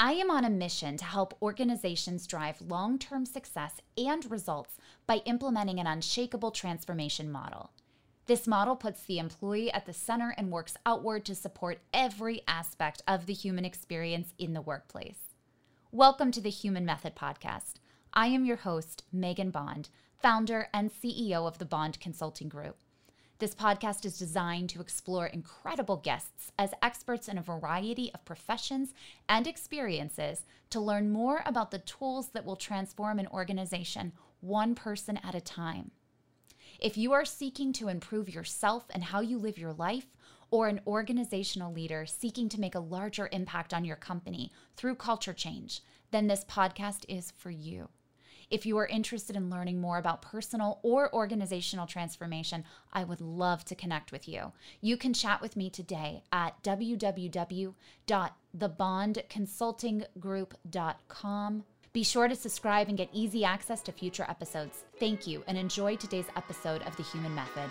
I am on a mission to help organizations drive long term success and results by implementing an unshakable transformation model. This model puts the employee at the center and works outward to support every aspect of the human experience in the workplace. Welcome to the Human Method Podcast. I am your host, Megan Bond, founder and CEO of the Bond Consulting Group. This podcast is designed to explore incredible guests as experts in a variety of professions and experiences to learn more about the tools that will transform an organization one person at a time. If you are seeking to improve yourself and how you live your life, or an organizational leader seeking to make a larger impact on your company through culture change, then this podcast is for you. If you are interested in learning more about personal or organizational transformation, I would love to connect with you. You can chat with me today at www.thebondconsultinggroup.com. Be sure to subscribe and get easy access to future episodes. Thank you and enjoy today's episode of The Human Method.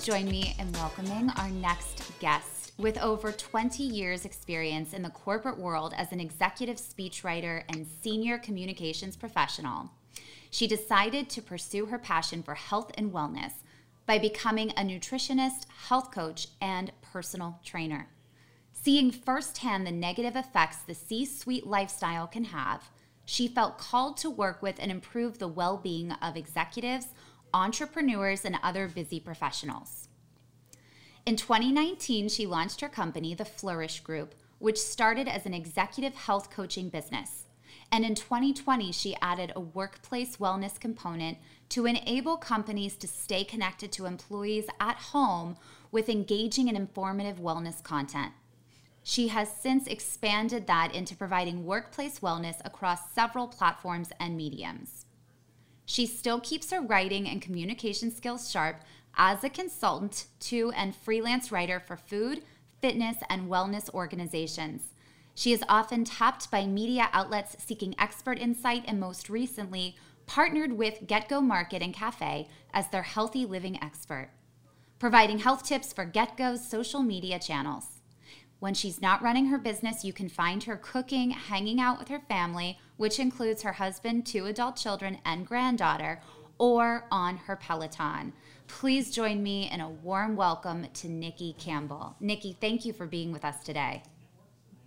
Please join me in welcoming our next guest. With over 20 years' experience in the corporate world as an executive speechwriter and senior communications professional, she decided to pursue her passion for health and wellness by becoming a nutritionist, health coach, and personal trainer. Seeing firsthand the negative effects the C suite lifestyle can have, she felt called to work with and improve the well being of executives entrepreneurs, and other busy professionals. In 2019, she launched her company, the Flourish Group, which started as an executive health coaching business. And in 2020, she added a workplace wellness component to enable companies to stay connected to employees at home with engaging and informative wellness content. She has since expanded that into providing workplace wellness across several platforms and mediums. She still keeps her writing and communication skills sharp as a consultant to and freelance writer for food, fitness, and wellness organizations. She is often tapped by media outlets seeking expert insight and most recently partnered with GetGo Market and Cafe as their healthy living expert, providing health tips for GetGo's social media channels. When she's not running her business, you can find her cooking, hanging out with her family, which includes her husband, two adult children, and granddaughter, or on her Peloton. Please join me in a warm welcome to Niki Campbell. Niki, thank you for being with us today.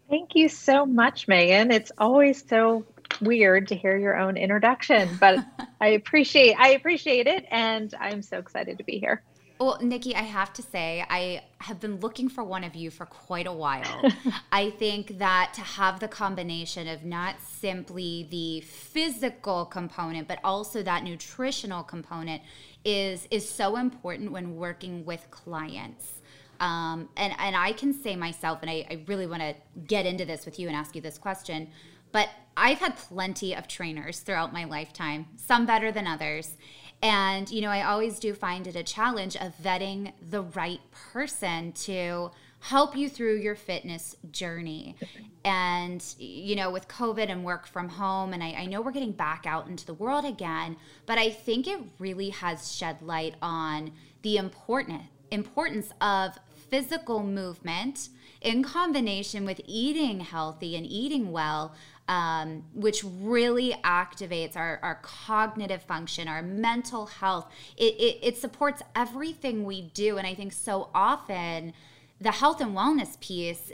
Thank you so much, Megan. It's always so weird to hear your own introduction, but I appreciate I appreciate it and I'm so excited to be here. Well, Niki, I have to say, I have been looking for one of you for quite a while. I think that to have the combination of not simply the physical component, but also that nutritional component is is so important when working with clients. Um, and and I can say myself, and I, I really want to get into this with you and ask you this question, but I've had plenty of trainers throughout my lifetime, some better than others. And, you know, I always do find it a challenge of vetting the right person to help you through your fitness journey. And, you know, with COVID and work from home, and I, I, know we're getting back out into the world again, but I think it really has shed light on the important importance of physical movement in combination with eating healthy and eating well um, which really activates our, our cognitive function, our mental health. It, it, it supports everything we do. And I think so often, the health and wellness piece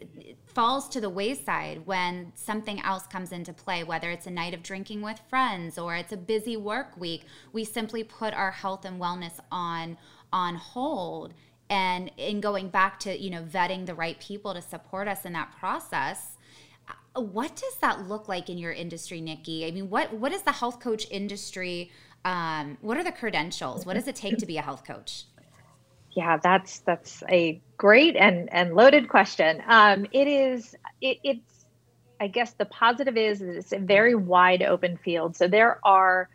falls to the wayside when something else comes into play, whether it's a night of drinking with friends or it's a busy work week. We simply put our health and wellness on on hold. And in going back to you know vetting the right people to support us in that process, what does that look like in your industry, Niki? I mean, what what is the health coach industry? Um, what are the credentials? What does it take to be a health coach? Yeah, that's that's a great and and loaded question. Um, it is it, it's I guess the positive is it's a very wide open field. So there are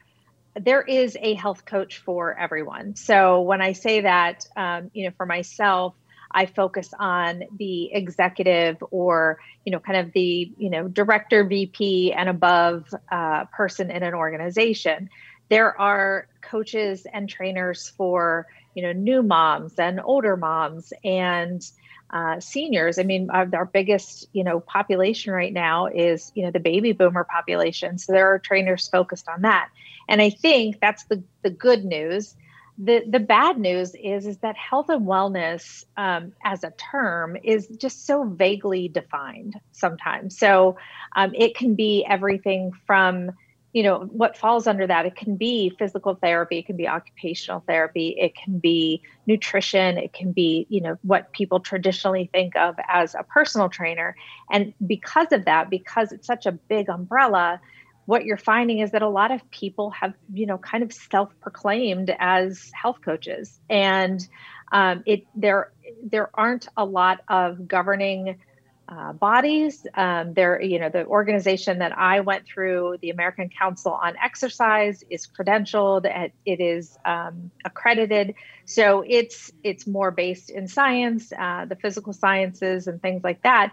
there is a health coach for everyone. So when I say that, um, you know, for myself, I focus on the executive or, you know, kind of the, you know, director, VP, and above uh, person in an organization. There are coaches and trainers for, you know, new moms and older moms and uh, seniors. I mean, our, our, biggest, you know, population right now is, you know, the baby boomer population. So there are trainers focused on that. And I think that's the the good news the the bad news is is that health and wellness um, as a term is just so vaguely defined sometimes. So um, it can be everything from you know what falls under that. It can be physical therapy it can be occupational therapy it can be nutrition it can be you know what people traditionally think of as a personal trainer. And because of that because it's such a big umbrella what you're finding is that a lot of people have, you know, kind of self-proclaimed as health coaches, and um, it there there aren't a lot of governing uh, bodies. Um, there, you know, the organization that I went through, the American Council on Exercise, is credentialed. It is um, accredited, so it's it's more based in science, uh, the physical sciences, and things like that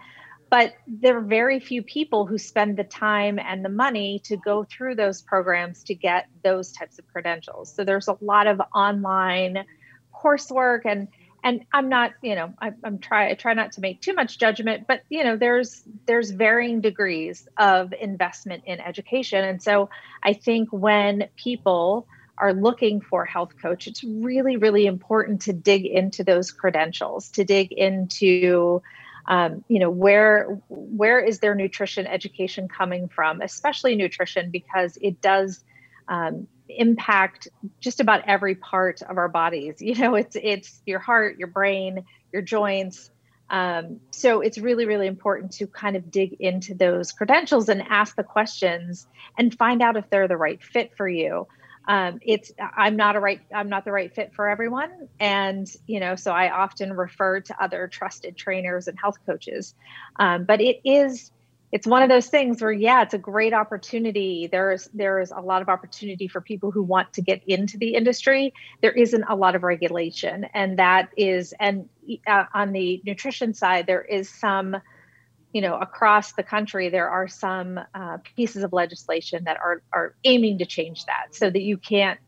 but there are very few people who spend the time and the money to go through those programs to get those types of credentials. So there's a lot of online coursework and and i'm not you know I, i'm try i try not to make too much judgment but you know there's there's varying degrees of investment in education. And so i think when people are looking for health coach it's really really important to dig into those credentials to dig into um, you know where where is their nutrition education coming from especially nutrition because it does um, impact just about every part of our bodies. You know it's it's your heart your brain your joints. Um, so it's really really important to kind of dig into those credentials and ask the questions and find out if they're the right fit for you um, it's i'm not a right i'm not the right fit for everyone. And you know so i often refer to other trusted trainers and health coaches. Um, but it is it's one of those things where yeah it's a great opportunity. There's there's a lot of opportunity for people who want to get into the industry. There isn't a lot of regulation. And that is and uh, on the nutrition side there is some you know, across the country, there are some uh, pieces of legislation that are are aiming to change that, so that you can't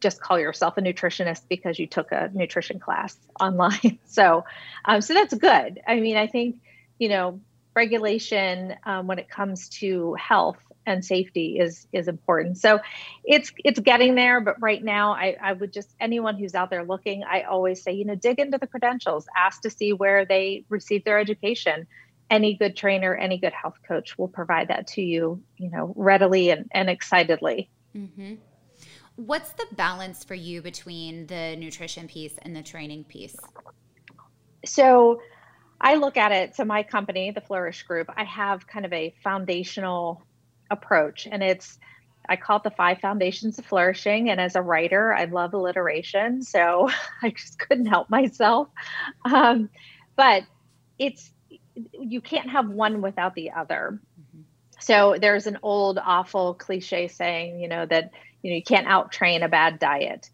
just call yourself a nutritionist because you took a nutrition class online. so, um, so that's good. I mean, I think you know, regulation um, when it comes to health and safety is is important. So, it's it's getting there, but right now, I, I would just anyone who's out there looking, I always say, you know, dig into the credentials, ask to see where they received their education any good trainer, any good health coach will provide that to you, you know, readily and, and excitedly. Mm-hmm. What's the balance for you between the nutrition piece and the training piece? So I look at it. So my company, the Flourish Group, I have kind of a foundational approach, and it's I call it the five foundations of flourishing. And as a writer, I love alliteration, so I just couldn't help myself. Um, but it's you can't have one without the other. Mm-hmm. So there's an old awful cliche saying, you know, that you know you can't out train a bad diet.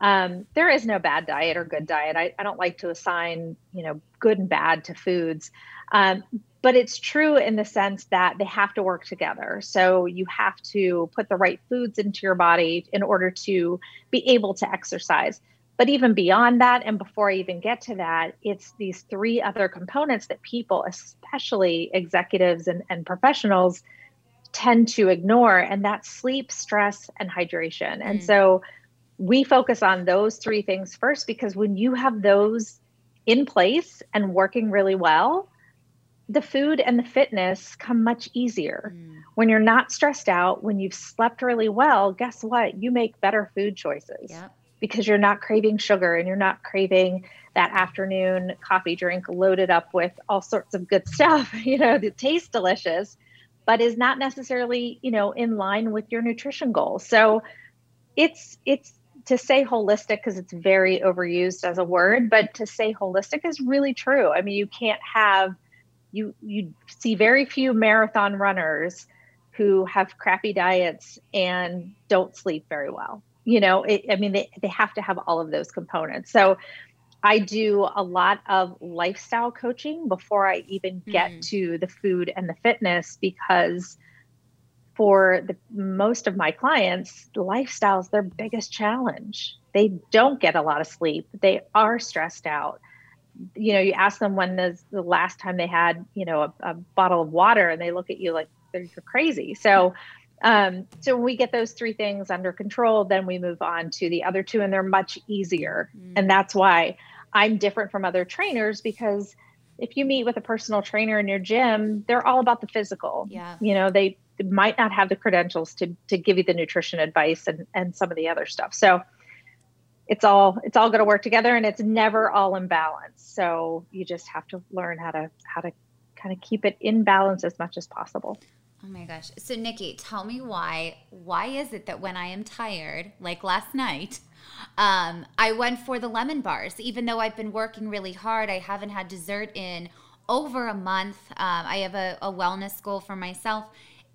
Um, there is no bad diet or good diet. I, I, don't like to assign, you know, good and bad to foods. Um, but it's true in the sense that they have to work together. So you have to put the right foods into your body in order to be able to exercise. But even beyond that, and before I even get to that, it's these three other components that people, especially executives and, and professionals, tend to ignore, and that's sleep, stress, and hydration. Mm. And so we focus on those three things first because when you have those in place and working really well, the food and the fitness come much easier. Mm. When you're not stressed out, when you've slept really well, guess what? You make better food choices. Yep because you're not craving sugar and you're not craving that afternoon coffee drink loaded up with all sorts of good stuff, you know, that tastes delicious, but is not necessarily, you know, in line with your nutrition goals. So it's it's to say holistic because it's very overused as a word, but to say holistic is really true. I mean, you can't have you you see very few marathon runners who have crappy diets and don't sleep very well you know it, i mean they, they have to have all of those components so I do a lot of lifestyle coaching before I even get mm. to the food and the fitness because for the most of my clients, lifestyle is their biggest challenge. They don't get a lot of sleep. They are stressed out. You know, you ask them when is the last time they had, you know, a, a bottle of water and they look at you like you're crazy. So um, so when we get those three things under control, then we move on to the other two, and they're much easier. Mm. And that's why I'm different from other trainers because if you meet with a personal trainer in your gym, they're all about the physical. Yeah. You know, they might not have the credentials to to give you the nutrition advice and and some of the other stuff. So it's all it's all going to work together and it's never all in balance. So you just have to learn how to how to kind of keep it in balance as much as possible. Oh my gosh. So Niki, tell me why why is it that when I am tired, like last night, um, I went for the lemon bars. Even though I've been working really hard, I haven't had dessert in over a month. Um, I have a, a wellness goal for myself,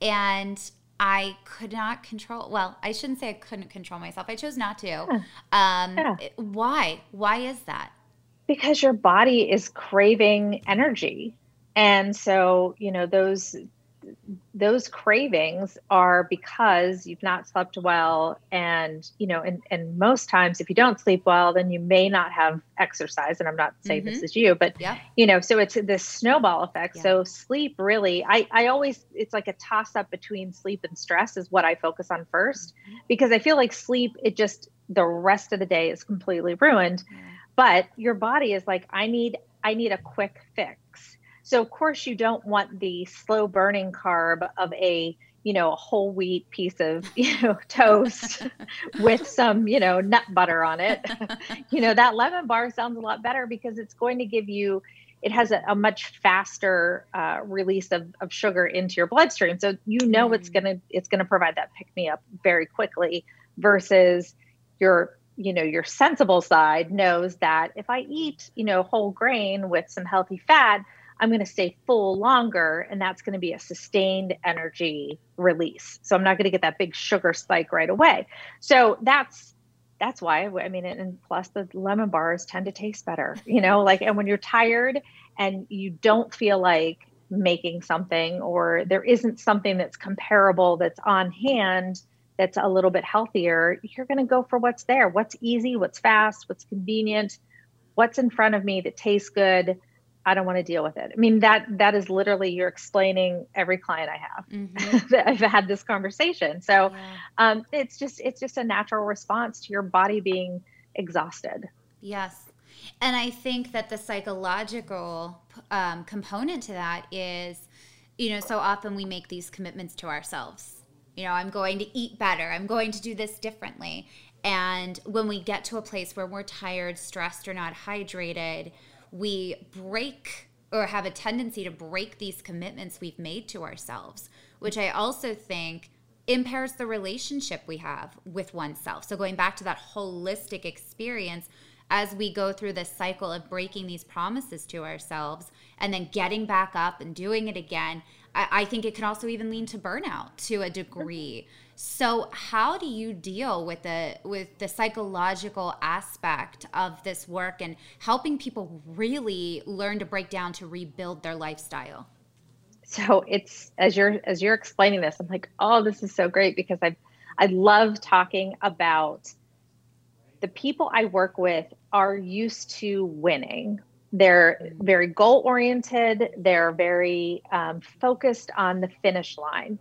and I could not control. Well, I shouldn't say I couldn't control myself. I chose not to. Yeah. Um, yeah. Why? Why is that? Because your body is craving energy, and so you know those those cravings are because you've not slept well and you know and, and most times if you don't sleep well then you may not have exercise and i'm not saying mm-hmm. this is you but yeah. you know so it's this snowball effect yeah. so sleep really i i always it's like a toss up between sleep and stress is what i focus on 1st mm-hmm. because i feel like sleep it just the rest of the day is completely ruined yeah. but your body is like i need i need a quick fix so of course you don't want the slow burning carb of a you know a whole wheat piece of you know toast with some you know nut butter on it. you know that lemon bar sounds a lot better because it's going to give you it has a, a much faster uh, release of, of sugar into your bloodstream so you know mm. it's gonna it's gonna provide that pick me up very quickly versus your you know your sensible side knows that if i eat you know whole grain with some healthy fat I'm going to stay full longer, and that's going to be a sustained energy release. So I'm not going to get that big sugar spike right away. So that's that's why I mean, and plus the lemon bars tend to taste better, you know, like and when you're tired and you don't feel like making something or there isn't something that's comparable that's on hand that's a little bit healthier, you're going to go for what's there. What's easy, what's fast, what's convenient, what's in front of me that tastes good I don't want to deal with it. I mean that that is literally you're explaining every client I have mm-hmm. that I've had this conversation. So yeah. um, it's just it's just a natural response to your body being exhausted. Yes, and I think that the psychological um, component to that is, you know, so often we make these commitments to ourselves. You know, I'm going to eat better. I'm going to do this differently. And when we get to a place where we're tired, stressed, or not hydrated, we break or have a tendency to break these commitments we've made to ourselves, which I also think impairs the relationship we have with oneself. So, going back to that holistic experience, as we go through this cycle of breaking these promises to ourselves and then getting back up and doing it again, I, I think it can also even lead to burnout to a degree. So how do you deal with the with the psychological aspect of this work and helping people really learn to break down to rebuild their lifestyle? So it's as you're as you're explaining this, I'm like, oh, this is so great because I I love talking about the people I work with are used to winning. They're very goal oriented. They're very um, focused on the finish line.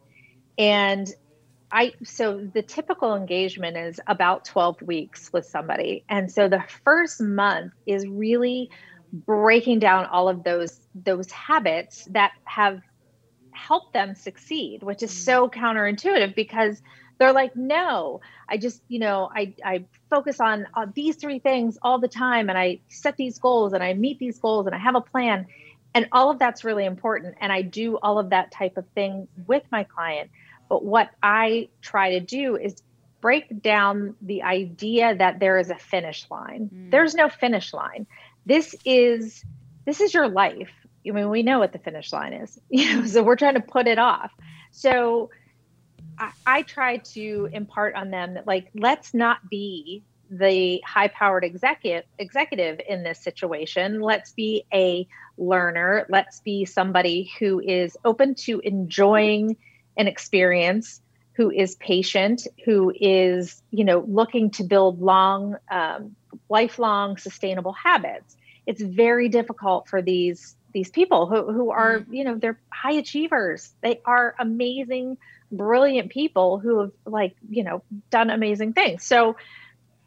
And I so the typical engagement is about 12 weeks with somebody. And so the first month is really breaking down all of those those habits that have helped them succeed, which is so mm. counterintuitive because they're like, no, I just, you know, I, I focus on, on these three things all the time and I set these goals and I meet these goals and I have a plan. And all of that's really important. And I do all of that type of thing with my client. But what I try to do is break down the idea that there is a finish line. Mm. There's no finish line. This is this is your life. I mean, we know what the finish line is. You know, so we're trying to put it off. So I, I try to impart on them that like let's not be the high powered executive executive in this situation. Let's be a learner. Let's be somebody who is open to enjoying an experience who is patient who is you know looking to build long um, lifelong sustainable habits. It's very difficult for these these people who, who are mm-hmm. you know they're high achievers. They are amazing brilliant people who have like you know done amazing things. So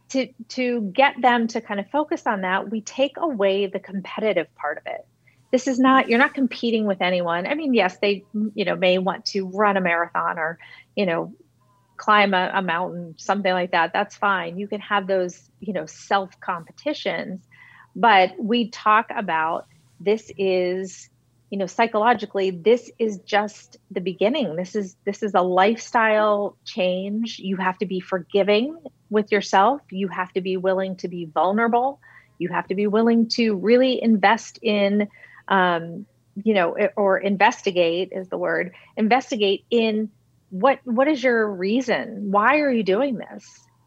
to to get them to kind of focus on that we take away the competitive part of it. This is not you're not competing with anyone. I mean yes they you know may want to run a marathon or you know climb a, a mountain something like that. That's fine. You can have those you know self competitions but we talk about this is you know psychologically this is just the beginning. This is this is a lifestyle change. You have to be forgiving with yourself. You have to be willing to be vulnerable. You have to be willing to really invest in um, you know or investigate is the word investigate in what what is your reason? Why are you doing this?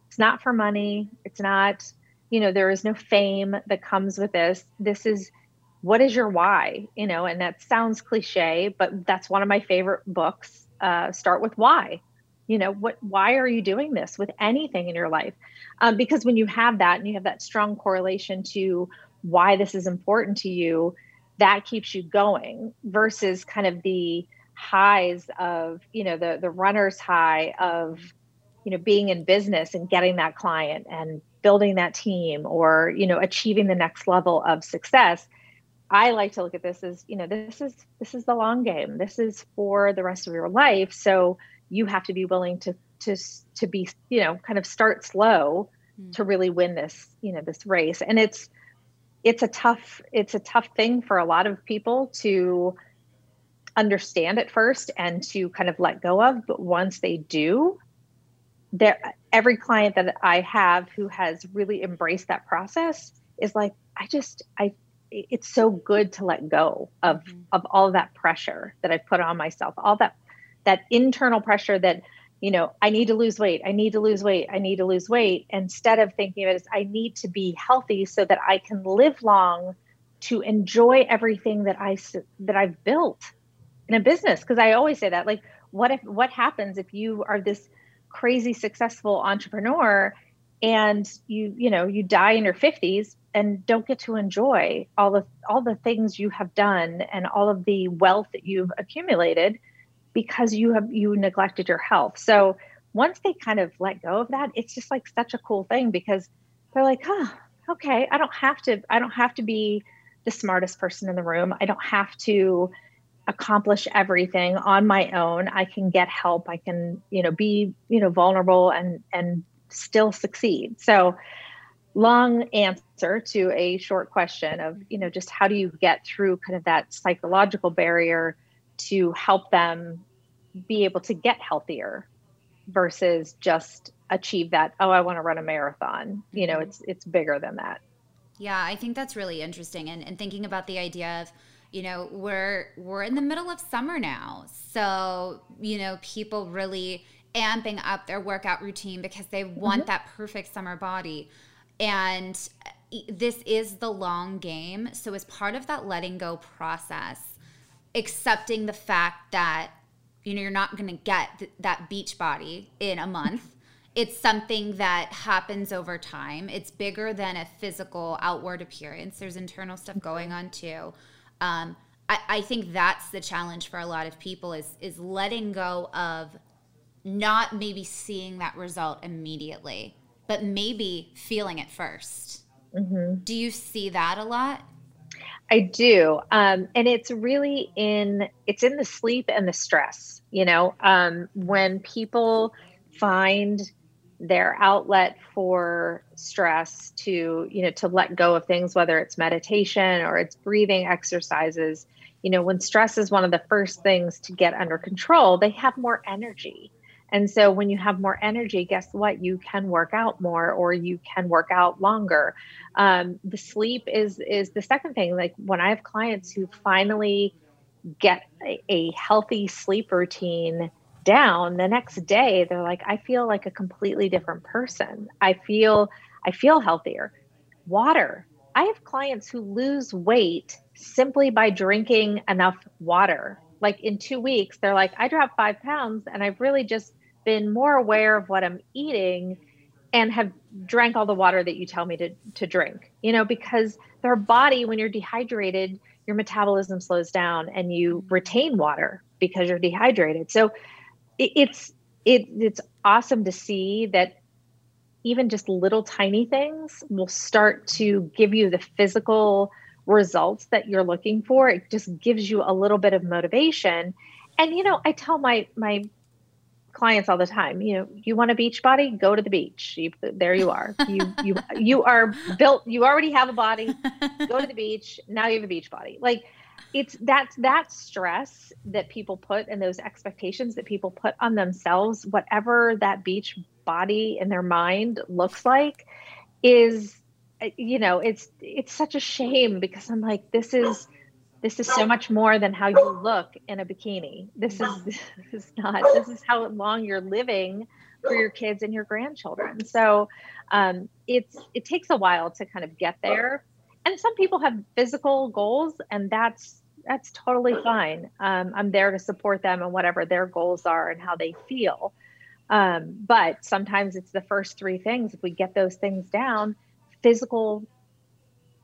It's not for money. It's not you know there is no fame that comes with this. This is what is your why? You know and that sounds cliche but that's one of my favorite books uh, start with why. You know what why are you doing this with anything in your life? Um, because when you have that and you have that strong correlation to why this is important to you that keeps you going versus kind of the highs of you know the the runner's high of you know being in business and getting that client and building that team or you know achieving the next level of success I like to look at this as, you know, this is this is the long game. This is for the rest of your life. So you have to be willing to to to be, you know, kind of start slow mm. to really win this, you know, this race. And it's it's a tough it's a tough thing for a lot of people to understand at first and to kind of let go of, but once they do, there every client that I have who has really embraced that process is like I just I it's so good to let go of mm-hmm. of all that pressure that I've put on myself, all that that internal pressure that you know I need to lose weight, I need to lose weight, I need to lose weight. Instead of thinking of it as I need to be healthy so that I can live long, to enjoy everything that I that I've built in a business. Because I always say that, like, what if what happens if you are this crazy successful entrepreneur and you you know you die in your 50s and don't get to enjoy all the all the things you have done and all of the wealth that you've accumulated because you have you neglected your health. So once they kind of let go of that it's just like such a cool thing because they're like oh okay i don't have to i don't have to be the smartest person in the room. I don't have to accomplish everything on my own. I can get help. I can you know be you know vulnerable and and still succeed. So long answer to a short question of you know just how do you get through kind of that psychological barrier to help them be able to get healthier versus just achieve that oh i want to run a marathon you know mm-hmm. it's it's bigger than that yeah i think that's really interesting and, and thinking about the idea of you know we're we're in the middle of summer now so you know people really amping up their workout routine because they want mm-hmm. that perfect summer body and this is the long game. So, as part of that letting go process, accepting the fact that you know you're not going to get th- that beach body in a month. it's something that happens over time. It's bigger than a physical outward appearance. There's internal stuff going on too. Um, I, I think that's the challenge for a lot of people is is letting go of not maybe seeing that result immediately but maybe feeling it 1st mm-hmm. Do you see that a lot? I do. Um, and it's really in it's in the sleep and the stress, you know, um, when people find their outlet for stress to, you know, to let go of things, whether it's meditation or it's breathing exercises, you know, when stress is one of the first things to get under control, they have more energy. And so when you have more energy, guess what? You can work out more or you can work out longer. Um, the sleep is is the second thing. Like when I have clients who finally get a, a healthy sleep routine down, the next day they're like, I feel like a completely different person. I feel I feel healthier. Water. I have clients who lose weight simply by drinking enough water. Like in two weeks, they're like, I dropped five pounds and I've really just been more aware of what I'm eating and have drank all the water that you tell me to, to drink, you know, because their body, when you're dehydrated, your metabolism slows down and you retain water because you're dehydrated. So it, it's, it, it's awesome to see that even just little tiny things will start to give you the physical results that you're looking for. It just gives you a little bit of motivation. And you know, I tell my my clients all the time, you know, you want a beach body, go to the beach. You, there you are. You you you are built. You already have a body. Go to the beach. Now you have a beach body. Like it's that that stress that people put and those expectations that people put on themselves, whatever that beach body in their mind looks like, is you know it's it's such a shame because I'm like this is this is so much more than how you look in a bikini. This is this is not. This is how long you're living for your kids and your grandchildren. So um, it's it takes a while to kind of get there. And some people have physical goals, and that's that's totally fine. Um, I'm there to support them and whatever their goals are and how they feel. Um, but sometimes it's the first three things. If we get those things down, physical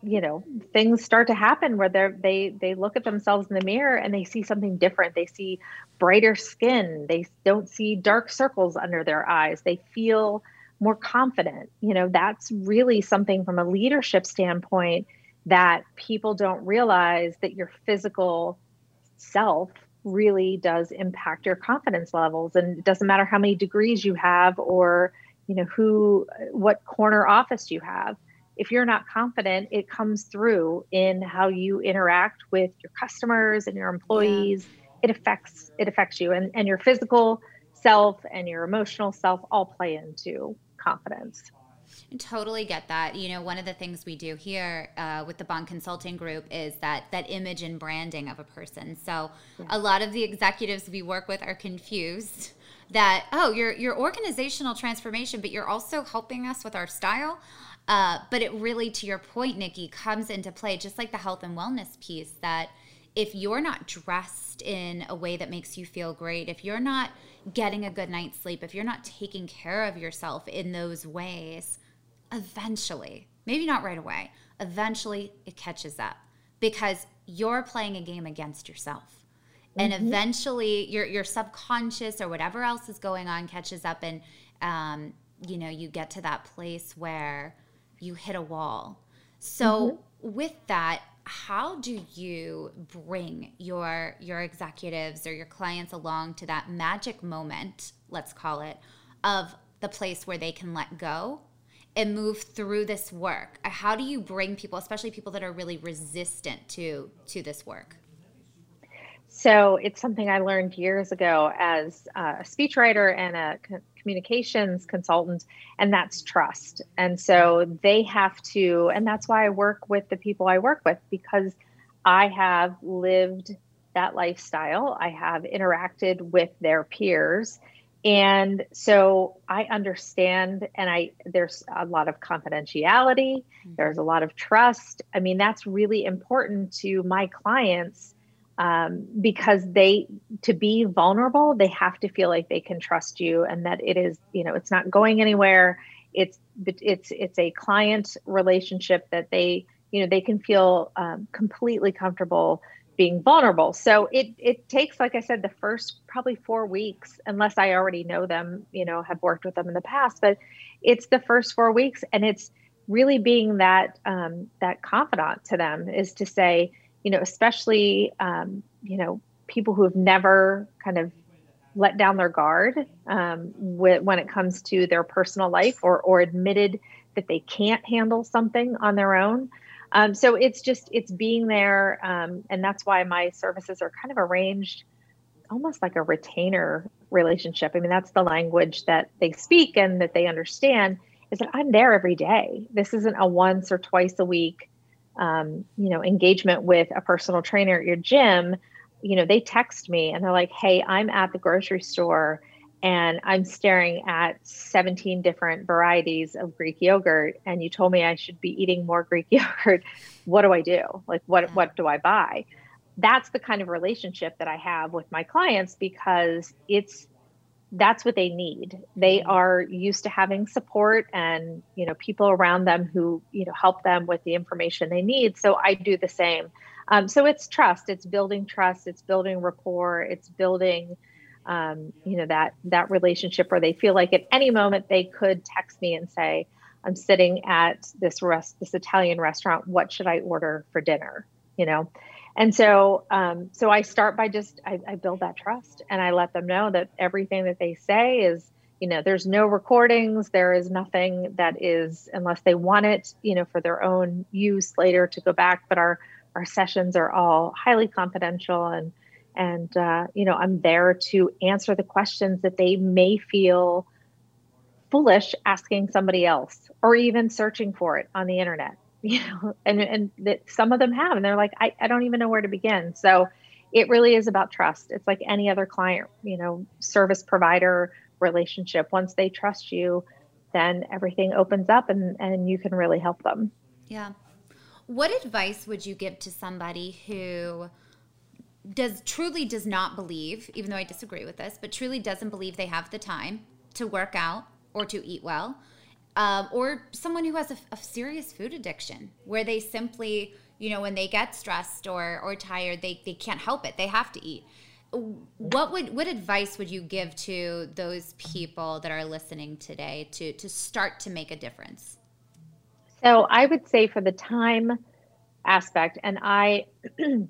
you know things start to happen where they they they look at themselves in the mirror and they see something different. They see brighter skin. They don't see dark circles under their eyes. They feel more confident. You know that's really something from a leadership standpoint that people don't realize that your physical self really does impact your confidence levels. And it doesn't matter how many degrees you have or you know who what corner office you have if you're not confident, it comes through in how you interact with your customers and your employees. Yeah. It affects it affects you and, and your physical self and your emotional self all play into confidence. I totally get that. You know, one of the things we do here uh, with the Bond Consulting Group is that that image and branding of a person. So yeah. a lot of the executives we work with are confused that oh, your your organizational transformation, but you're also helping us with our style. Uh, but it really, to your point, Niki, comes into play just like the health and wellness piece that if you're not dressed in a way that makes you feel great, if you're not getting a good night's sleep, if you're not taking care of yourself in those ways, eventually, maybe not right away, eventually it catches up because you're playing a game against yourself. Mm-hmm. And eventually your your subconscious or whatever else is going on catches up and um, you know, you get to that place where you hit a wall. So mm-hmm. with that, how do you bring your your executives or your clients along to that magic moment, let's call it, of the place where they can let go and move through this work? How do you bring people, especially people that are really resistant to to this work? So it's something I learned years ago as a speechwriter and a communications consultant, and that's trust. And so they have to, and that's why I work with the people I work with because I have lived that lifestyle. I have interacted with their peers. And so I understand, and I there's a lot of confidentiality, mm-hmm. there's a lot of trust. I mean, that's really important to my clients um, because they to be vulnerable they have to feel like they can trust you and that it is you know it's not going anywhere. It's it's it's a client relationship that they you know they can feel um, completely comfortable being vulnerable. So it it takes like i said the first probably four weeks unless i already know them you know have worked with them in the past but it's the first four weeks. And it's really being that um, that confidant to them is to say you know, especially, um, you know, people who have never kind of let down their guard um, when it comes to their personal life or, or admitted that they can't handle something on their own. Um, so it's just, it's being there. Um, and that's why my services are kind of arranged almost like a retainer relationship. I mean, that's the language that they speak and that they understand is that I'm there every day. This isn't a once or twice a week um, you know engagement with a personal trainer at your gym you know they text me and they're like hey i'm at the grocery store and I'm staring at 17 different varieties of Greek yogurt and you told me I should be eating more Greek yogurt, what do I do? Like what what do I buy? That's the kind of relationship that I have with my clients because it's that's what they need. They mm-hmm. are used to having support and, you know, people around them who, you know, help them with the information they need. So I do the same. Um, so it's trust, it's building trust, it's building rapport, it's building um, you know that that relationship where they feel like at any moment they could text me and say i'm sitting at this rest this italian restaurant what should i order for dinner you know and so um, so i start by just I, I build that trust and i let them know that everything that they say is you know there's no recordings there is nothing that is unless they want it you know for their own use later to go back. But our our sessions are all highly confidential and and uh, you know i'm there to answer the questions that they may feel foolish asking somebody else or even searching for it on the internet you know and and that some of them have and they're like I, I don't even know where to begin. So it really is about trust. It's like any other client you know service provider relationship. Once they trust you then everything opens up and and you can really help them. Yeah. What advice would you give to somebody who does truly does not believe, even though I disagree with this, but truly doesn't believe they have the time to work out or to eat well, um, or someone who has a, a, serious food addiction where they simply, you know, when they get stressed or or tired, they they can't help it. They have to eat. What would what advice would you give to those people that are listening today to to start to make a difference? So I would say for the time aspect, and I.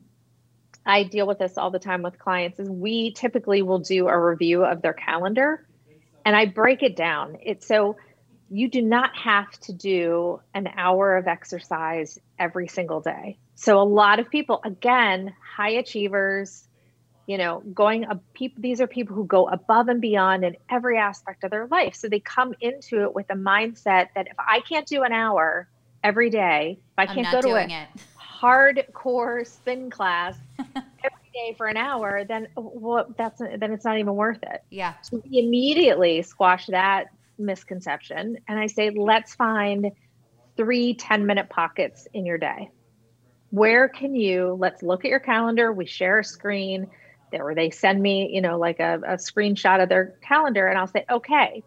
I deal with this all the time with clients is we typically will do a review of their calendar and I break it down. It's so you do not have to do an hour of exercise every single day. So a lot of people again, high achievers, you know, going up people these are people who go above and beyond in every aspect of their life. So they come into it with a mindset that if I can't do an hour every day, if I can't go to it, it hardcore spin class every day for an hour, then well, that's then it's not even worth it. Yeah. So we immediately squash that misconception, and I say, let's find three 10 minute pockets in your day. Where can you? Let's look at your calendar. We share a screen. There, they send me, you know, like a, a screenshot of their calendar, and I'll say, okay,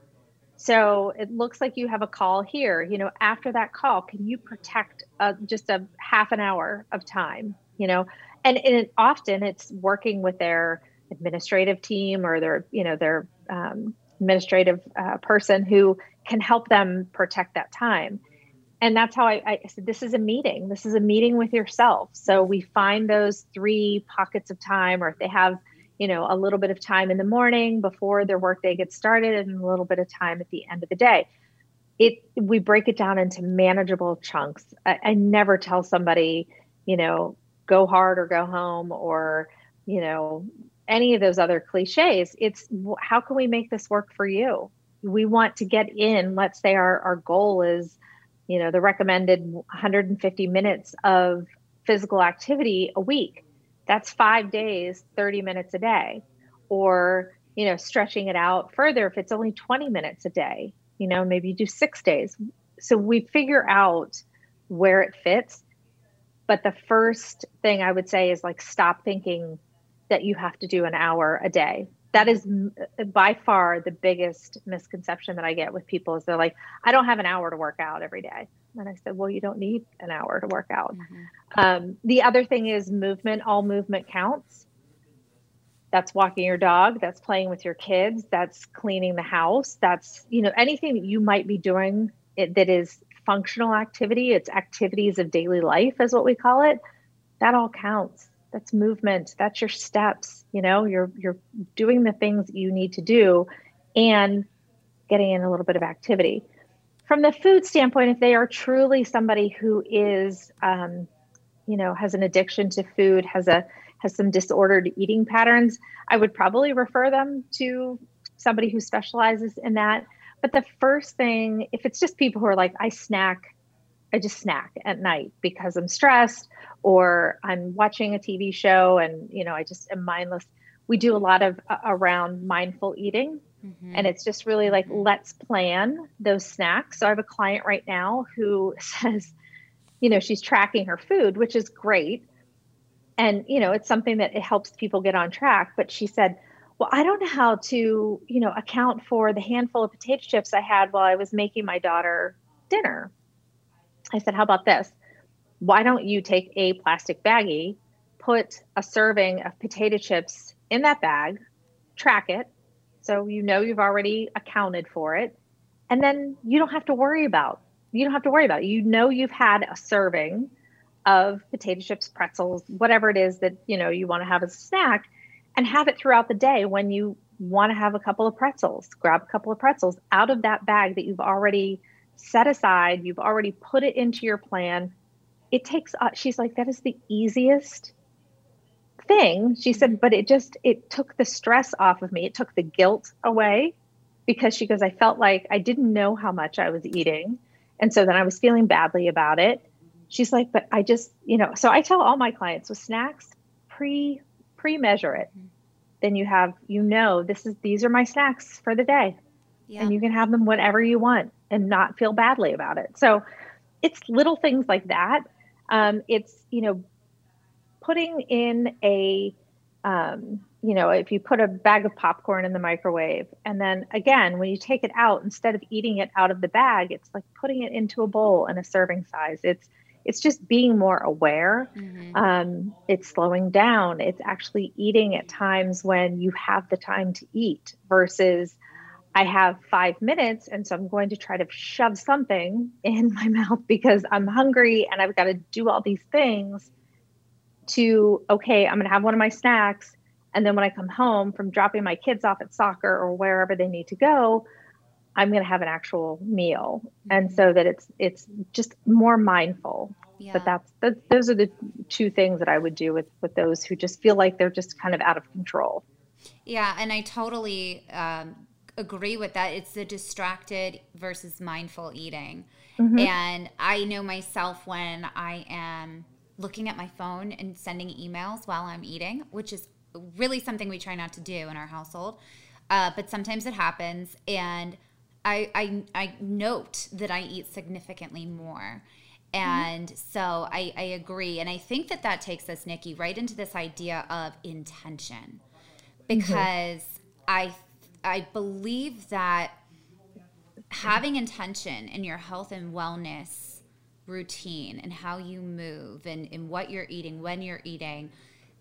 so it looks like you have a call here. You know, after that call, can you protect uh, just a half an hour of time? You know, and, and often it's working with their administrative team or their, you know, their um, administrative uh, person who can help them protect that time. And that's how I, I said, this is a meeting. This is a meeting with yourself. So we find those three pockets of time, or if they have you know, a little bit of time in the morning before their workday gets started and a little bit of time at the end of the day. It we break it down into manageable chunks. I, I never tell somebody, you know, go hard or go home or, you know, any of those other cliches. It's how can we make this work for you? We want to get in, let's say our, our goal is, you know, the recommended 150 minutes of physical activity a week. That's five days 30 minutes a day. Or you know stretching it out further if it's only 20 minutes a day you know maybe you do six days. So we figure out where it fits. But the first thing i would say is like stop thinking that you have to do an hour a day that is by far the biggest misconception that i get with people is they're like i don't have an hour to work out every day and I said, well, you don't need an hour to work out. Mm-hmm. Um, the other thing is movement. All movement counts. That's walking your dog. That's playing with your kids. That's cleaning the house. That's, you know, anything that you might be doing it, that is functional activity. It's activities of daily life, is what we call it. That all counts. That's movement. That's your steps. You know, you're you're doing the things you need to do, and getting in a little bit of activity from the food standpoint, if they are truly somebody who is, um, you know, has an addiction to food, has a has some disordered eating patterns, I would probably refer them to somebody who specializes in that. But the first thing, if it's just people who are like, I snack, I just snack at night because I'm stressed or I'm watching a TV show and, you know, I just am mindless. We do a lot of uh, around mindful eating Mm-hmm. And it's just really like, mm-hmm. let's plan those snacks. So I have a client right now who says, you know, she's tracking her food, which is great. And, you know, it's something that it helps people get on track. But she said, well, I don't know how to, you know, account for the handful of potato chips I had while I was making my daughter dinner. I said, how about this? Why don't you take a plastic baggie, put a serving of potato chips in that bag, track it, so you know you've already accounted for it, and then you don't have to worry about you don't have to worry about it. You know you've had a serving of potato chips, pretzels, whatever it is that you know you want to have as a snack and have it throughout the day when you want to have a couple of pretzels. Grab a couple of pretzels out of that bag that you've already set aside, you've already put it into your plan. It takes, uh, she's like, that is the easiest thing. She said, but it just, it took the stress off of me. It took the guilt away because she goes, I felt like I didn't know how much I was eating. And so then I was feeling badly about it. She's like, but I just, you know, so I tell all my clients with snacks, pre pre-measure it mm-hmm. then you have you know this is these are my snacks for the day yeah. and you can have them whenever you want and not feel badly about it so it's little things like that um, it's you know putting in a um, you know if you put a bag of popcorn in the microwave and then again when you take it out instead of eating it out of the bag it's like putting it into a bowl and a serving size it's it's just being more aware. Mm-hmm. Um, it's slowing down. It's actually eating at times when you have the time to eat versus I have five minutes. And so I'm going to try to shove something in my mouth because I'm hungry and I've got to do all these things to, okay, I'm going to have one of my snacks. And then when I come home from dropping my kids off at soccer or wherever they need to go, I'm going to have an actual meal, and mm-hmm. so that it's it's just more mindful. Yeah. But that's that, those are the two things that I would do with with those who just feel like they're just kind of out of control. Yeah, and I totally um, agree with that. It's the distracted versus mindful eating, mm-hmm. and I know myself when I am looking at my phone and sending emails while I'm eating, which is really something we try not to do in our household. Uh, but sometimes it happens, and I, I, I note that I eat significantly more. And mm-hmm. so I, I agree. And I think that that takes us, Niki, right into this idea of intention. Because mm-hmm. I, I believe that having intention in your health and wellness routine and how you move and, and what you're eating, when you're eating,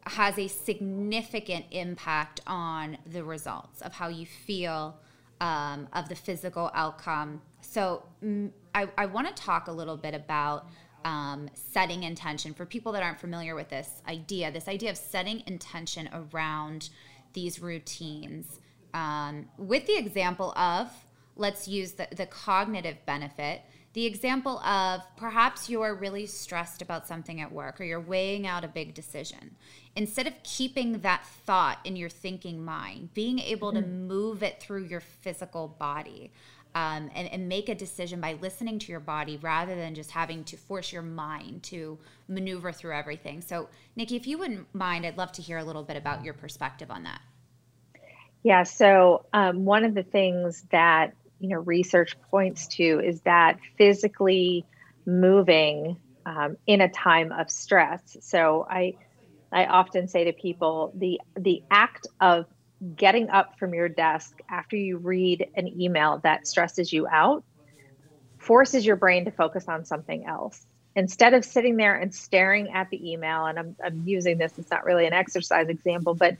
has a significant impact on the results of how you feel um, of the physical outcome. So mm, I, I want to talk a little bit about um, setting intention for people that aren't familiar with this idea. This idea of setting intention around these routines, um, with the example of let's use the, the cognitive benefit the example of perhaps you're really stressed about something at work or you're weighing out a big decision. Instead of keeping that thought in your thinking mind, being able to move it through your physical body um, and, and make a decision by listening to your body rather than just having to force your mind to maneuver through everything. So, Niki, if you wouldn't mind, I'd love to hear a little bit about your perspective on that. Yeah, so um, one of the things that you know research points to is that physically moving um, in a time of stress. So I I often say to people the the act of getting up from your desk after you read an email that stresses you out forces your brain to focus on something else instead of sitting there and staring at the email and I'm, I'm using this it's not really an exercise example but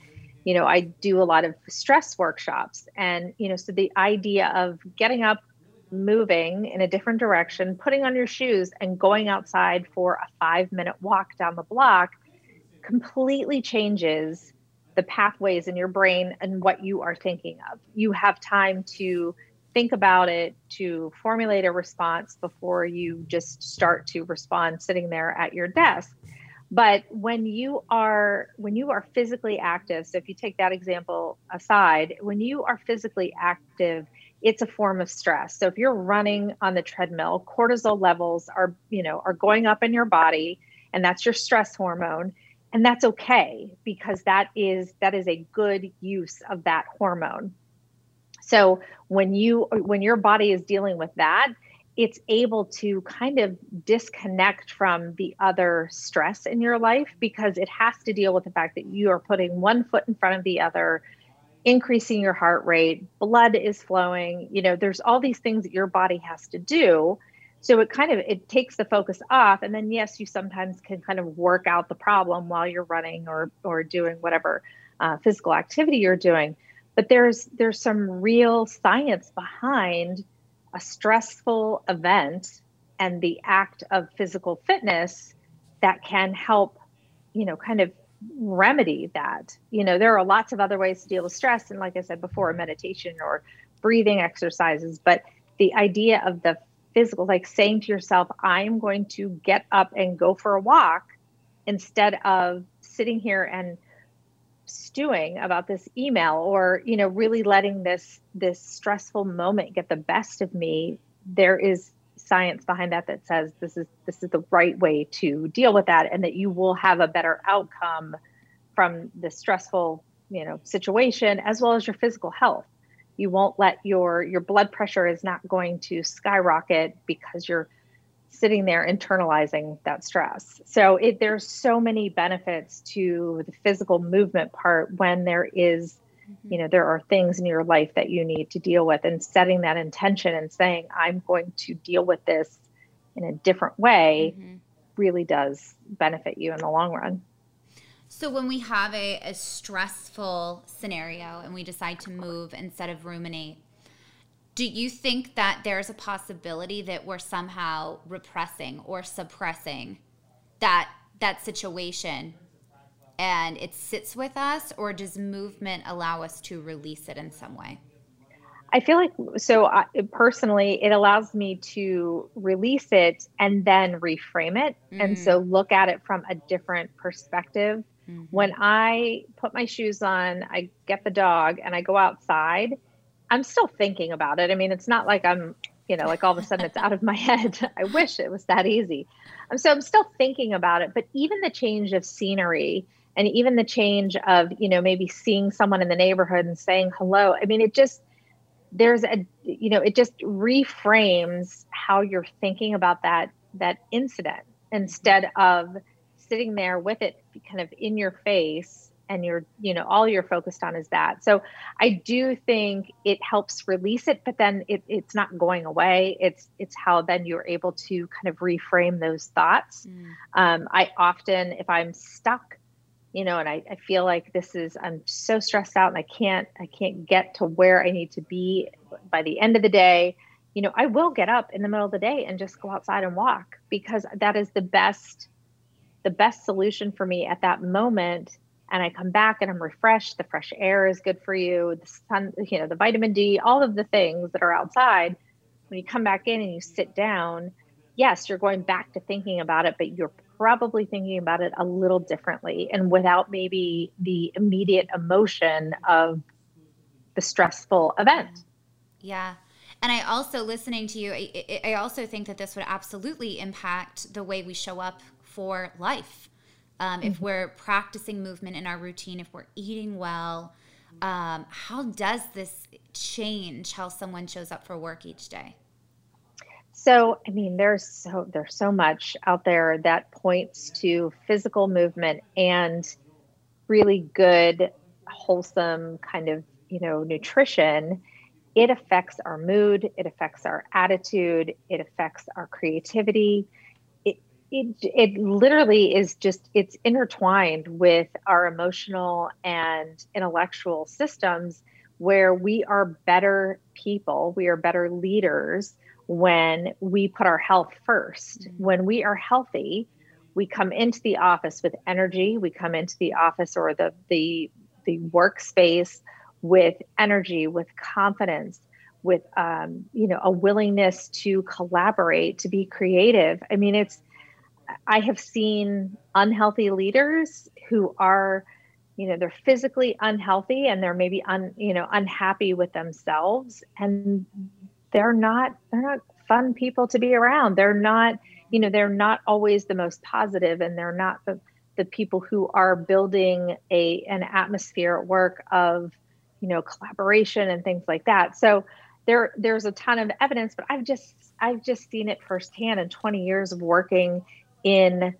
you know, I do a lot of stress workshops. And, you know, so the idea of getting up, moving in a different direction, putting on your shoes, and going outside for a five minute walk down the block completely changes the pathways in your brain and what you are thinking of. You have time to think about it, to formulate a response before you just start to respond sitting there at your desk but when you are when you are physically active so if you take that example aside when you are physically active it's a form of stress. So if you're running on the treadmill cortisol levels are you know are going up in your body and that's your stress hormone and that's okay because that is that is a good use of that hormone. So when you when your body is dealing with that, it's able to kind of disconnect from the other stress in your life because it has to deal with the fact that you are putting one foot in front of the other increasing your heart rate blood is flowing you know there's all these things that your body has to do. So it kind of it takes the focus off and then yes you sometimes can kind of work out the problem while you're running or or doing whatever uh, physical activity you're doing. But there's there's some real science behind a stressful event and the act of physical fitness that can help you know kind of remedy that. You know there are lots of other ways to deal with stress and like i said before meditation or breathing exercises but the idea of the physical like saying to yourself i'm going to get up and go for a walk instead of sitting here and stewing about this email or you know really letting this this stressful moment get the best of me there is science behind that that says this is this is the right way to deal with that and that you will have a better outcome from the stressful you know situation as well as your physical health. You won't let your your blood pressure is not going to skyrocket because you're sitting there internalizing that stress. So it, there's so many benefits to the physical movement part when there is, mm-hmm. you know, there are things in your life that you need to deal with and setting that intention and saying, I'm going to deal with this in a different way mm-hmm. really does benefit you in the long run. So when we have a, a stressful scenario and we decide to move instead of ruminate, do you think that there's a possibility that we're somehow repressing or suppressing that that situation and it sits with us or does movement allow us to release it in some way i feel like so I, personally it allows me to release it and then reframe it mm. and so mm. look at it from a different perspective mm-hmm. when i put my shoes on i get the dog and i go outside I'm still thinking about it. I mean, it's not like I'm, you know, like all of a sudden it's out of my head. I wish it was that easy. Um, so I'm still thinking about it. But even the change of scenery and even the change of, you know, maybe seeing someone in the neighborhood and saying hello, I mean, it just, there's a, you know, it just reframes how you're thinking about that, that incident instead of sitting there with it kind of in your face and you're you know all you're focused on is that. So i do think it helps release it but then it, it's not going away. It's it's how then you're able to kind of reframe those thoughts. Mm. um, i often if i'm stuck you know and I, I feel like this is i'm so stressed out and i can't i can't get to where i need to be by the end of the day you know i will get up in the middle of the day and just go outside and walk because that is the best the best solution for me at that moment and I come back and I'm refreshed. The fresh air is good for you. The sun, you know, the vitamin D, all of the things that are outside. When you come back in and you sit down, yes, you're going back to thinking about it, but you're probably thinking about it a little differently and without maybe the immediate emotion of the stressful event. Yeah. And I also, listening to you, I, I also think that this would absolutely impact the way we show up for life um, mm-hmm. if we're practicing movement in our routine, if we're eating well, um, how does this change how someone shows up for work each day? So, I mean, there's so there's so much out there that points to physical movement and really good, wholesome kind of you know nutrition. It affects our mood. It affects our attitude. It affects our creativity it, it literally is just it's intertwined with our emotional and intellectual systems where we are better people we are better leaders when we put our health 1st mm-hmm. when we are healthy we come into the office with energy we come into the office or the the the workspace with energy with confidence with um, you know a willingness to collaborate to be creative i mean it's I have seen unhealthy leaders who are, you know, they're physically unhealthy and they're maybe un, you know, unhappy with themselves and they're not they're not fun people to be around. They're not, you know, they're not always the most positive and they're not the the people who are building a an atmosphere at work of you know, collaboration and things like that. So there there's a ton of evidence, but I've just I've just seen it firsthand in 20 years of working in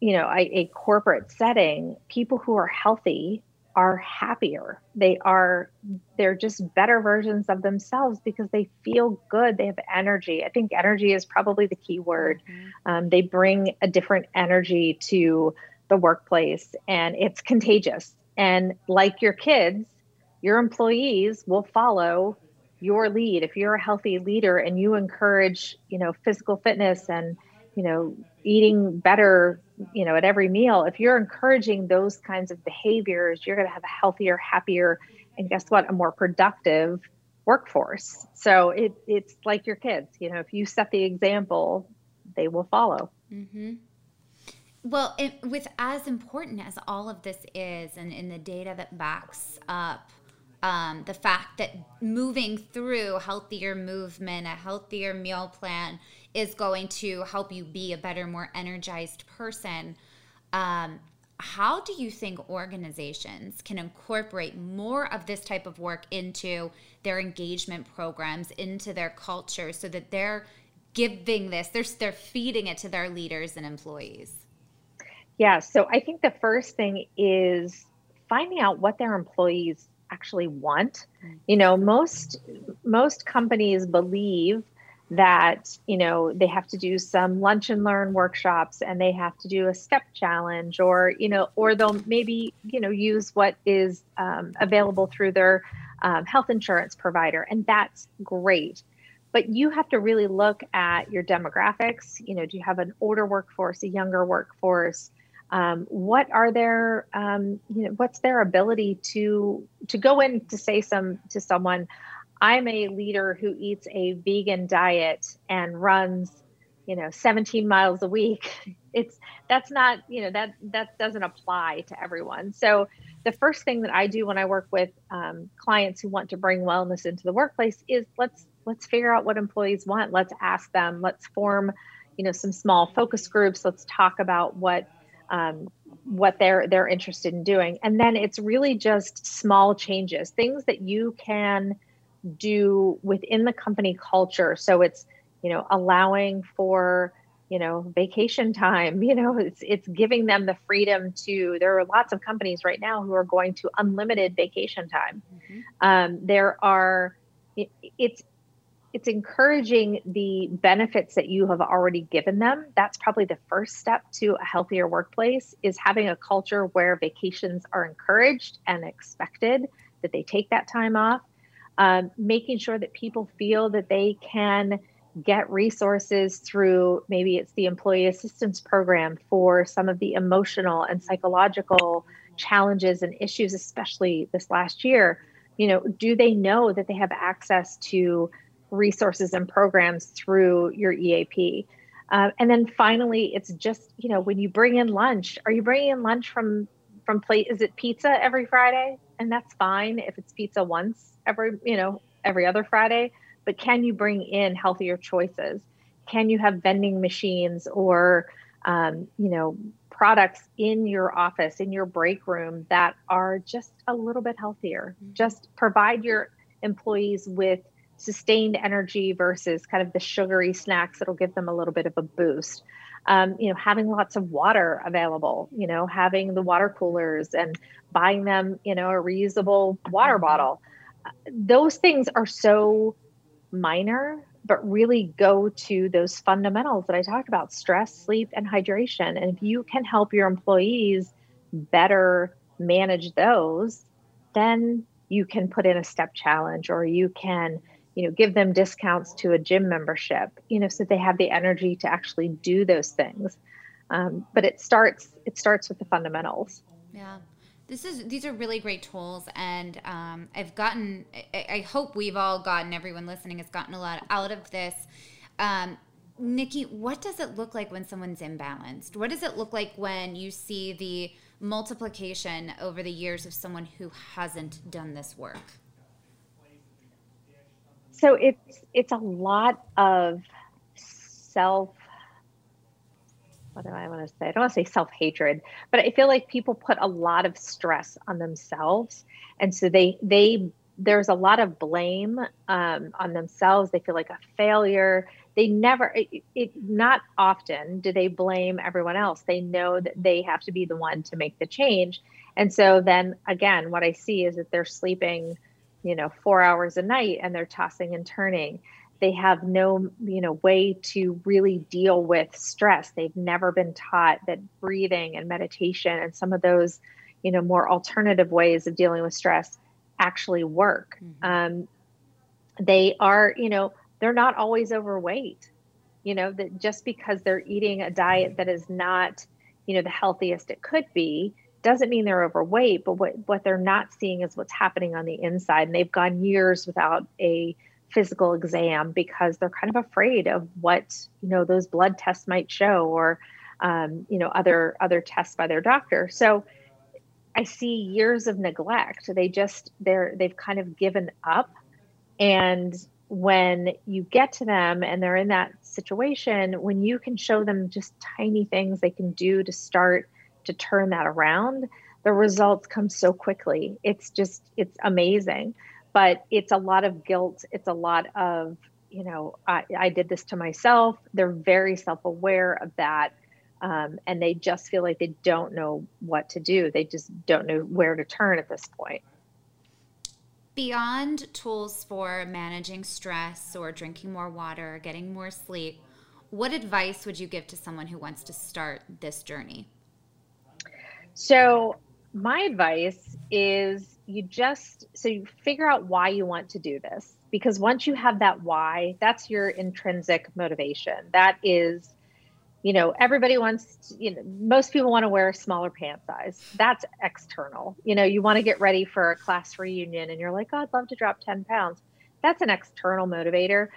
you know a, a corporate setting. People who are healthy are happier. They are they're just better versions of themselves because they feel good. They have energy. I think energy is probably the key word. Mm-hmm. Um, they bring a different energy to the workplace, and it's contagious. And like your kids, your employees will follow your lead. If you're a healthy leader and you encourage, you know, physical fitness and you know eating better you know at every meal if you're encouraging those kinds of behaviors you're going to have a healthier happier and guess what? A more productive workforce. So it, it's like your kids you know if you set the example they will follow. Mm-hmm. well it, with as important as all of this is and in the data that backs up um, the fact that moving through healthier movement, a healthier meal plan is going to help you be a better, more energized person. Um, how do you think organizations can incorporate more of this type of work into their engagement programs, into their culture, so that they're giving this, they're, they're feeding it to their leaders and employees? Yeah, so I think the first thing is finding out what their employees actually want. Mm. You know, most most companies believe that you know they have to do some lunch and learn workshops and they have to do a step challenge or you know or they'll maybe you know use what is um, available through their um, health insurance provider and that's great but you have to really look at your demographics you know do you have an older workforce a younger workforce um, what are their um, you know what's their ability to to go in to say some to someone i'm a leader who eats a vegan diet and runs you know 17 miles a week. It's that's not you know that that doesn't apply to everyone. So the first thing that i do when i work with um, clients who want to bring wellness into the workplace is let's let's figure out what employees want. Let's ask them. Let's form you know some small focus groups. Let's talk about what um, what they're they're interested in doing. And then it's really just small changes things that you can do within the company culture. So it's you know allowing for you know vacation time you know it's it's giving them the freedom to there are lots of companies right now who are going to unlimited vacation time. Mm-hmm. um, there are it, it's it's encouraging the benefits that you have already given them. That's probably the first step to a healthier workplace is having a culture where vacations are encouraged and expected that they take that time off. Um, making sure that people feel that they can get resources through maybe it's the employee assistance program for some of the emotional and psychological challenges and issues especially this last year. You know do they know that they have access to resources and programs through your EAP. Uh, and then finally, it's just you know when you bring in lunch, are you bringing in lunch from from plate? Is it pizza every Friday? And that's fine if it's pizza once every you know every other Friday. But can you bring in healthier choices? Can you have vending machines or um, you know products in your office in your break room that are just a little bit healthier? Mm-hmm. Just provide your employees with sustained energy versus kind of the sugary snacks that'll give them a little bit of a boost. Um, you know, having lots of water available, you know, having the water coolers and buying them, you know, a reusable water bottle. Those things are so minor, but really go to those fundamentals that I talked about stress, sleep, and hydration. And if you can help your employees better manage those, then you can put in a step challenge or you can you know give them discounts to a gym membership you know so they have the energy to actually do those things. Um, but it starts it starts with the fundamentals. Yeah. This is these are really great tools and um, i've gotten I, I, hope we've all gotten everyone listening has gotten a lot out of this. Um, niki what does it look like when someone's imbalanced? What does it look like when you see the multiplication over the years of someone who hasn't done this work so it's it's a lot of self what do I want to say? I don't want to say self hatred, but I feel like people put a lot of stress on themselves, and so they they there's a lot of blame um, on themselves. They feel like a failure. They never, it, it, not often do they blame everyone else. They know that they have to be the one to make the change. And so then again, what I see is that they're sleeping, you know, four hours a night and they're tossing and turning. They have no, you know, way to really deal with stress. They've never been taught that breathing and meditation and some of those, you know, more alternative ways of dealing with stress actually work. Mm-hmm. Um, they are, you know, they're not always overweight. You know, that just because they're eating a diet that is not, you know, the healthiest it could be, doesn't mean they're overweight. But what what they're not seeing is what's happening on the inside, and they've gone years without a physical exam because they're kind of afraid of what you know those blood tests might show or um, you know other other tests by their doctor. So I see years of neglect. They just they're they've kind of given up. And when you get to them and they're in that situation, when you can show them just tiny things they can do to start to turn that around, the results come so quickly. It's just it's amazing. But it's a lot of guilt. It's a lot of, you know, I, I did this to myself. They're very self-aware of that um, and they just feel like they don't know what to do. They just don't know where to turn at this point. Beyond tools for managing stress or drinking more water, getting more sleep, what advice would you give to someone who wants to start this journey? So, my advice is you just so you figure out why you want to do this because once you have that why, that's your intrinsic motivation. That is you know everybody wants you know most people want to wear a smaller pant size. That's external. You know you want to get ready for a class reunion and you're like oh, i'd love to drop 10 pounds. That's an external motivator.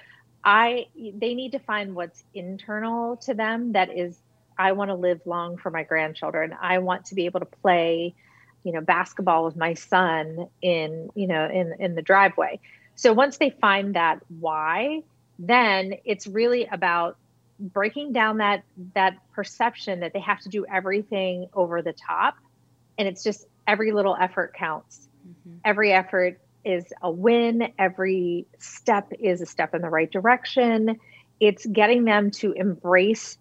I they need to find what's internal to them that is i want to live long for my grandchildren. I want to be able to play you know basketball with my son in you know in in the driveway. So once they find that why then it's really about breaking down that that perception that they have to do everything over the top. And it's just every little effort counts. Mm-hmm. every effort is a win. Every step is a step in the right direction. It's getting them to embrace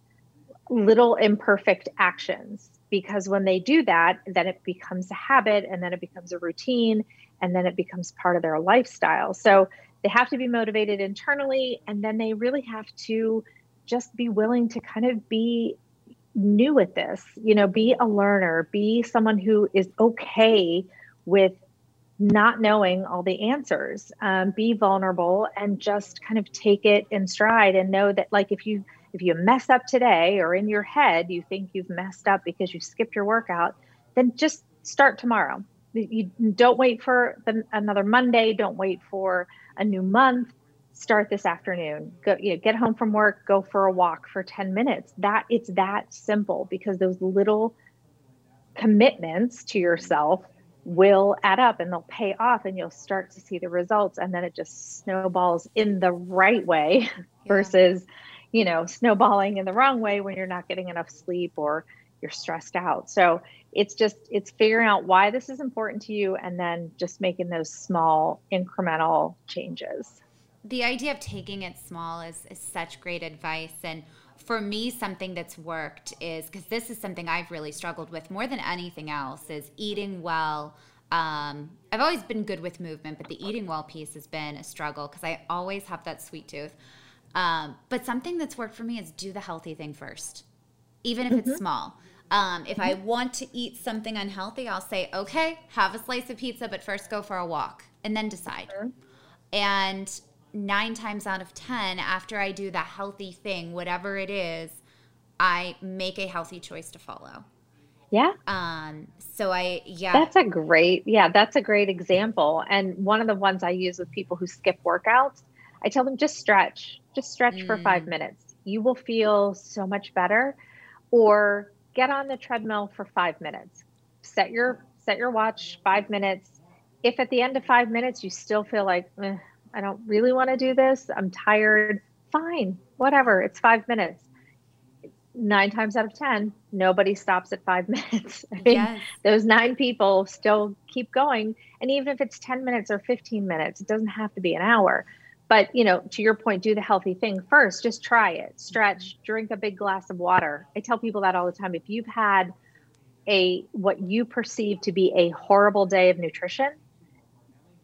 little imperfect actions because when they do that then it becomes a habit and then it becomes a routine and then it becomes part of their lifestyle. So they have to be motivated internally and then they really have to just be willing to kind of be new at this, you know, be a learner, be someone who is okay with not knowing all the answers, um, be vulnerable and just kind of take it in stride and know that like if you if you mess up today or in your head you think you've messed up because you skipped your workout, then just start tomorrow. You don't wait for the, another Monday. Don't wait for a new month start this afternoon go you know get home from work go for a walk for 10 minutes that it's that simple because those little commitments to yourself will add up and they'll pay off and you'll start to see the results and then it just snowballs in the right way yeah. versus you know snowballing in the wrong way when you're not getting enough sleep or you're stressed out so it's just it's figuring out why this is important to you and then just making those small incremental changes the idea of taking it small is, is such great advice. And for me, something that's worked is because this is something I've really struggled with more than anything else is eating well. Um, I've always been good with movement, but the eating well piece has been a struggle because I always have that sweet tooth. Um, but something that's worked for me is do the healthy thing first, even if mm-hmm. it's small. Um, if mm-hmm. I want to eat something unhealthy, I'll say, okay, have a slice of pizza, but first go for a walk and then decide. Sure. And nine times out of 10, after I do the healthy thing, whatever it is, I make a healthy choice to follow. Yeah. Um, so I, yeah. That's a great, yeah, that's a great example. And one of the ones I use with people who skip workouts, I tell them just stretch, just stretch mm. for five mm. minutes. You will feel so much better. Or get on the treadmill for five minutes. Set your set your watch five minutes. If at the end of five minutes you still feel like eh, I don't really want to do this. I'm tired. Fine, whatever. It's five minutes. nine times out of 10, nobody stops at five minutes. I mean, yes. those nine people still keep going. And even if it's 10 minutes or 15 minutes, it doesn't have to be an hour. But, you know, to your point, do the healthy thing first. Just try it, stretch, mm-hmm. drink a big glass of water. I tell people that all the time. If you've had a what you perceive to be a horrible day of nutrition,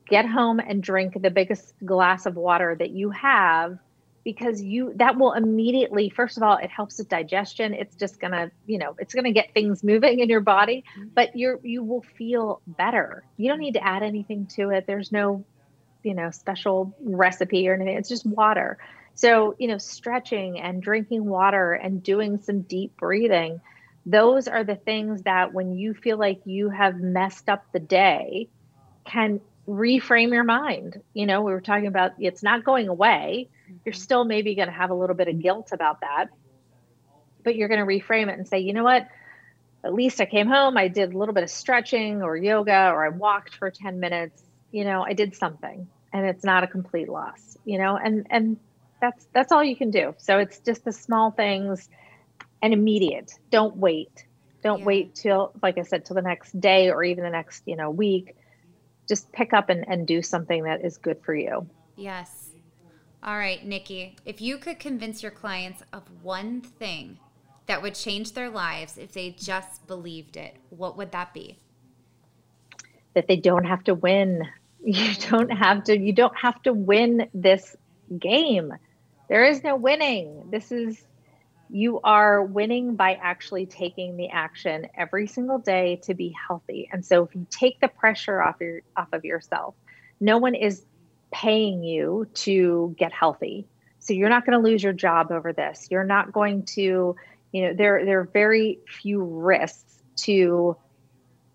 get home and drink the biggest glass of water that you have because you that will immediately first of all it helps with digestion it's just gonna you know it's gonna get things moving in your body mm-hmm. but you're you will feel better you don't need to add anything to it there's no you know special recipe or anything. It's just water. So you know stretching and drinking water and doing some deep breathing those are the things that when you feel like you have messed up the day can reframe your mind. You know we were talking about it's not going away. You're mm-hmm. still maybe going to have a little bit of guilt about that but you're going to reframe it and say you know what? At least i came home i did a little bit of stretching or yoga or i walked for 10 minutes you know i did something and it's not a complete loss you know and and that's that's all you can do. So it's just the small things and immediate. Don't wait. Don't yeah. wait till like i said till the next day or even the next you know week. Just pick up and, and do something that is good for you. Yes. All right niki if you could convince your clients of one thing that would change their lives if they just believed it what would that be? That they don't have to win you don't have to you don't have to win this game. There is no winning. This is you are winning by actually taking the action every single day to be healthy. And so if you take the pressure off your off of yourself no one is paying you to get healthy. So you're not going to lose your job over this. You're not going to you know there there are very few risks to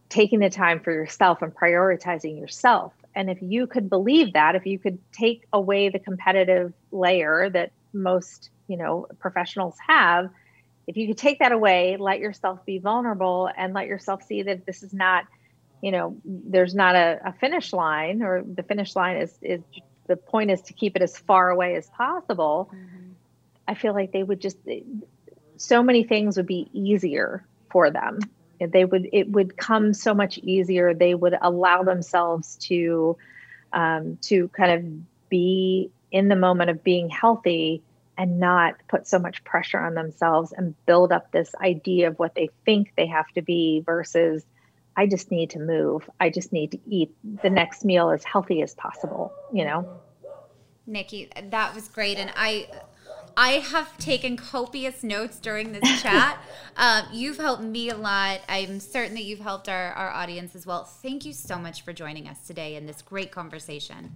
taking the time for yourself and prioritizing yourself and if you could believe that, if you could take away the competitive layer that most, you know, professionals have, if you could take that away, let yourself be vulnerable and let yourself see that this is not, you know, there's not a, a finish line or the finish line is is the point is to keep it as far away as possible. Mm-hmm. I feel like they would just so many things would be easier for them they would it would come so much easier they would allow themselves to um, to kind of be in the moment of being healthy and not put so much pressure on themselves and build up this idea of what they think they have to be versus I just need to move. I just need to eat the next meal as healthy as possible, you know? Niki, that was great. And I I have taken copious notes during this chat. um, you've helped me a lot. I'm certain that you've helped our, our audience as well. Thank you so much for joining us today in this great conversation.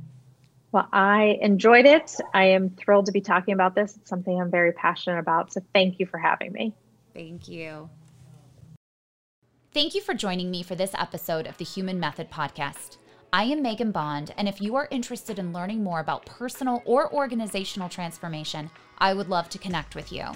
Well, I enjoyed it. I am thrilled to be talking about this. It's something I'm very passionate about. So thank you for having me. Thank you. Thank you for joining me for this episode of the Human Method Podcast. I am Megan Bond, and if you are interested in learning more about personal or organizational transformation, I would love to connect with you.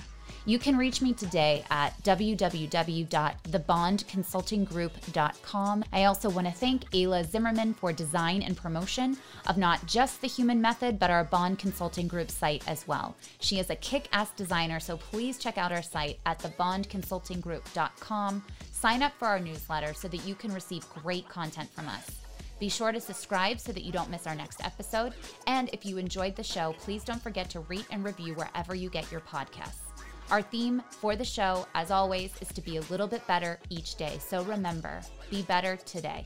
You can reach me today at www.thebondconsultinggroup.com. I also want to thank Ayla Zimmerman for design and promotion of not just the Human Method, but our Bond Consulting Group site as well. She is a kick ass designer, so please check out our site at thebondconsultinggroup.com. Sign up for our newsletter so that you can receive great content from us. Be sure to subscribe so that you don't miss our next episode. And if you enjoyed the show, please don't forget to rate and review wherever you get your podcasts. Our theme for the show, as always, is to be a little bit better each day. So remember, be better today.